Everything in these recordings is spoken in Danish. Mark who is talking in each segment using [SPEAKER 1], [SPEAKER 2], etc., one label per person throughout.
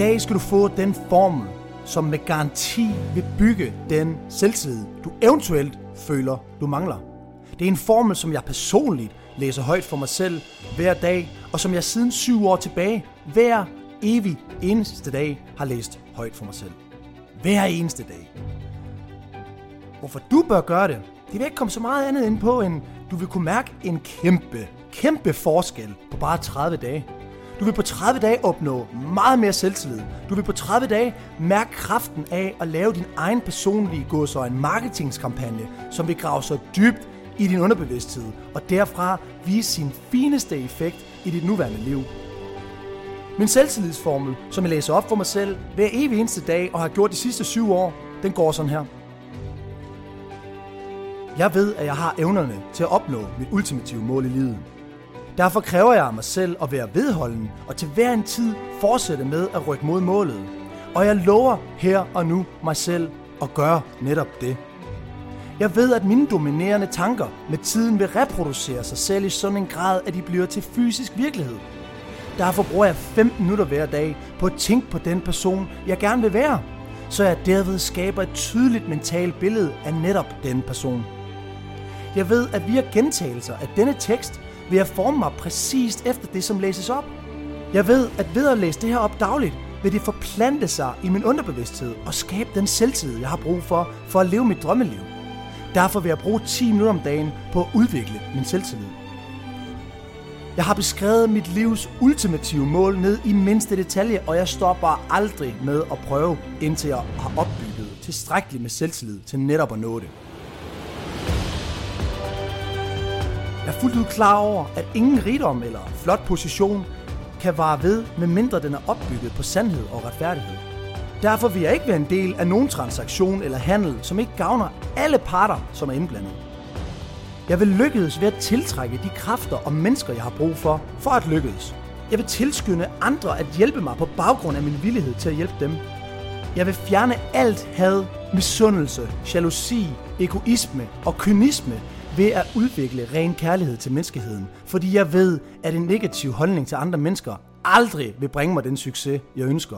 [SPEAKER 1] dag skal du få den formel, som med garanti vil bygge den selvtillid, du eventuelt føler, du mangler. Det er en formel, som jeg personligt læser højt for mig selv hver dag, og som jeg siden syv år tilbage, hver evig eneste dag, har læst højt for mig selv. Hver eneste dag. Hvorfor du bør gøre det, det vil ikke komme så meget andet ind på, end du vil kunne mærke en kæmpe, kæmpe forskel på bare 30 dage. Du vil på 30 dage opnå meget mere selvtillid. Du vil på 30 dage mærke kraften af at lave din egen personlige gods og en marketingskampagne, som vil grave sig dybt i din underbevidsthed, og derfra vise sin fineste effekt i dit nuværende liv. Min selvtillidsformel, som jeg læser op for mig selv hver evig eneste dag og har gjort de sidste syv år, den går sådan her. Jeg ved, at jeg har evnerne til at opnå mit ultimative mål i livet. Derfor kræver jeg af mig selv at være vedholden og til hver en tid fortsætte med at rykke mod målet. Og jeg lover her og nu mig selv at gøre netop det. Jeg ved, at mine dominerende tanker med tiden vil reproducere sig selv i sådan en grad, at de bliver til fysisk virkelighed. Derfor bruger jeg 15 minutter hver dag på at tænke på den person, jeg gerne vil være, så jeg derved skaber et tydeligt mentalt billede af netop den person. Jeg ved, at via gentagelser af denne tekst vil jeg forme mig præcist efter det, som læses op. Jeg ved, at ved at læse det her op dagligt, vil det forplante sig i min underbevidsthed og skabe den selvtillid, jeg har brug for, for at leve mit drømmeliv. Derfor vil jeg bruge 10 minutter om dagen på at udvikle min selvtillid. Jeg har beskrevet mit livs ultimative mål ned i mindste detalje, og jeg stopper aldrig med at prøve, indtil jeg har opbygget tilstrækkeligt med selvtillid til netop at nå det. Jeg er fuldt ud klar over, at ingen rigdom eller flot position kan vare ved, medmindre den er opbygget på sandhed og retfærdighed. Derfor vil jeg ikke være en del af nogen transaktion eller handel, som ikke gavner alle parter, som er indblandet. Jeg vil lykkes ved at tiltrække de kræfter og mennesker, jeg har brug for, for at lykkes. Jeg vil tilskynde andre at hjælpe mig på baggrund af min villighed til at hjælpe dem. Jeg vil fjerne alt had, misundelse, jalousi, egoisme og kynisme ved at udvikle ren kærlighed til menneskeheden, fordi jeg ved, at en negativ holdning til andre mennesker aldrig vil bringe mig den succes, jeg ønsker.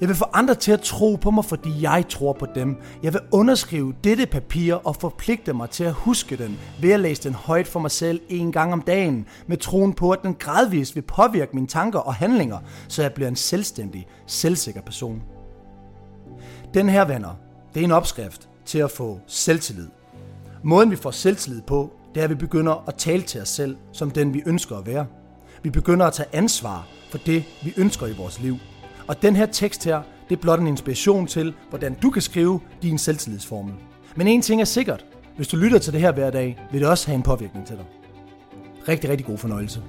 [SPEAKER 1] Jeg vil få andre til at tro på mig, fordi jeg tror på dem. Jeg vil underskrive dette papir og forpligte mig til at huske den ved at læse den højt for mig selv en gang om dagen, med troen på, at den gradvist vil påvirke mine tanker og handlinger, så jeg bliver en selvstændig, selvsikker person. Den her, venner, det er en opskrift til at få selvtillid. Måden vi får selvtillid på, det er, at vi begynder at tale til os selv som den, vi ønsker at være. Vi begynder at tage ansvar for det, vi ønsker i vores liv. Og den her tekst her, det er blot en inspiration til, hvordan du kan skrive din selvtillidsformel. Men en ting er sikkert. Hvis du lytter til det her hver dag, vil det også have en påvirkning til dig. Rigtig, rigtig god fornøjelse.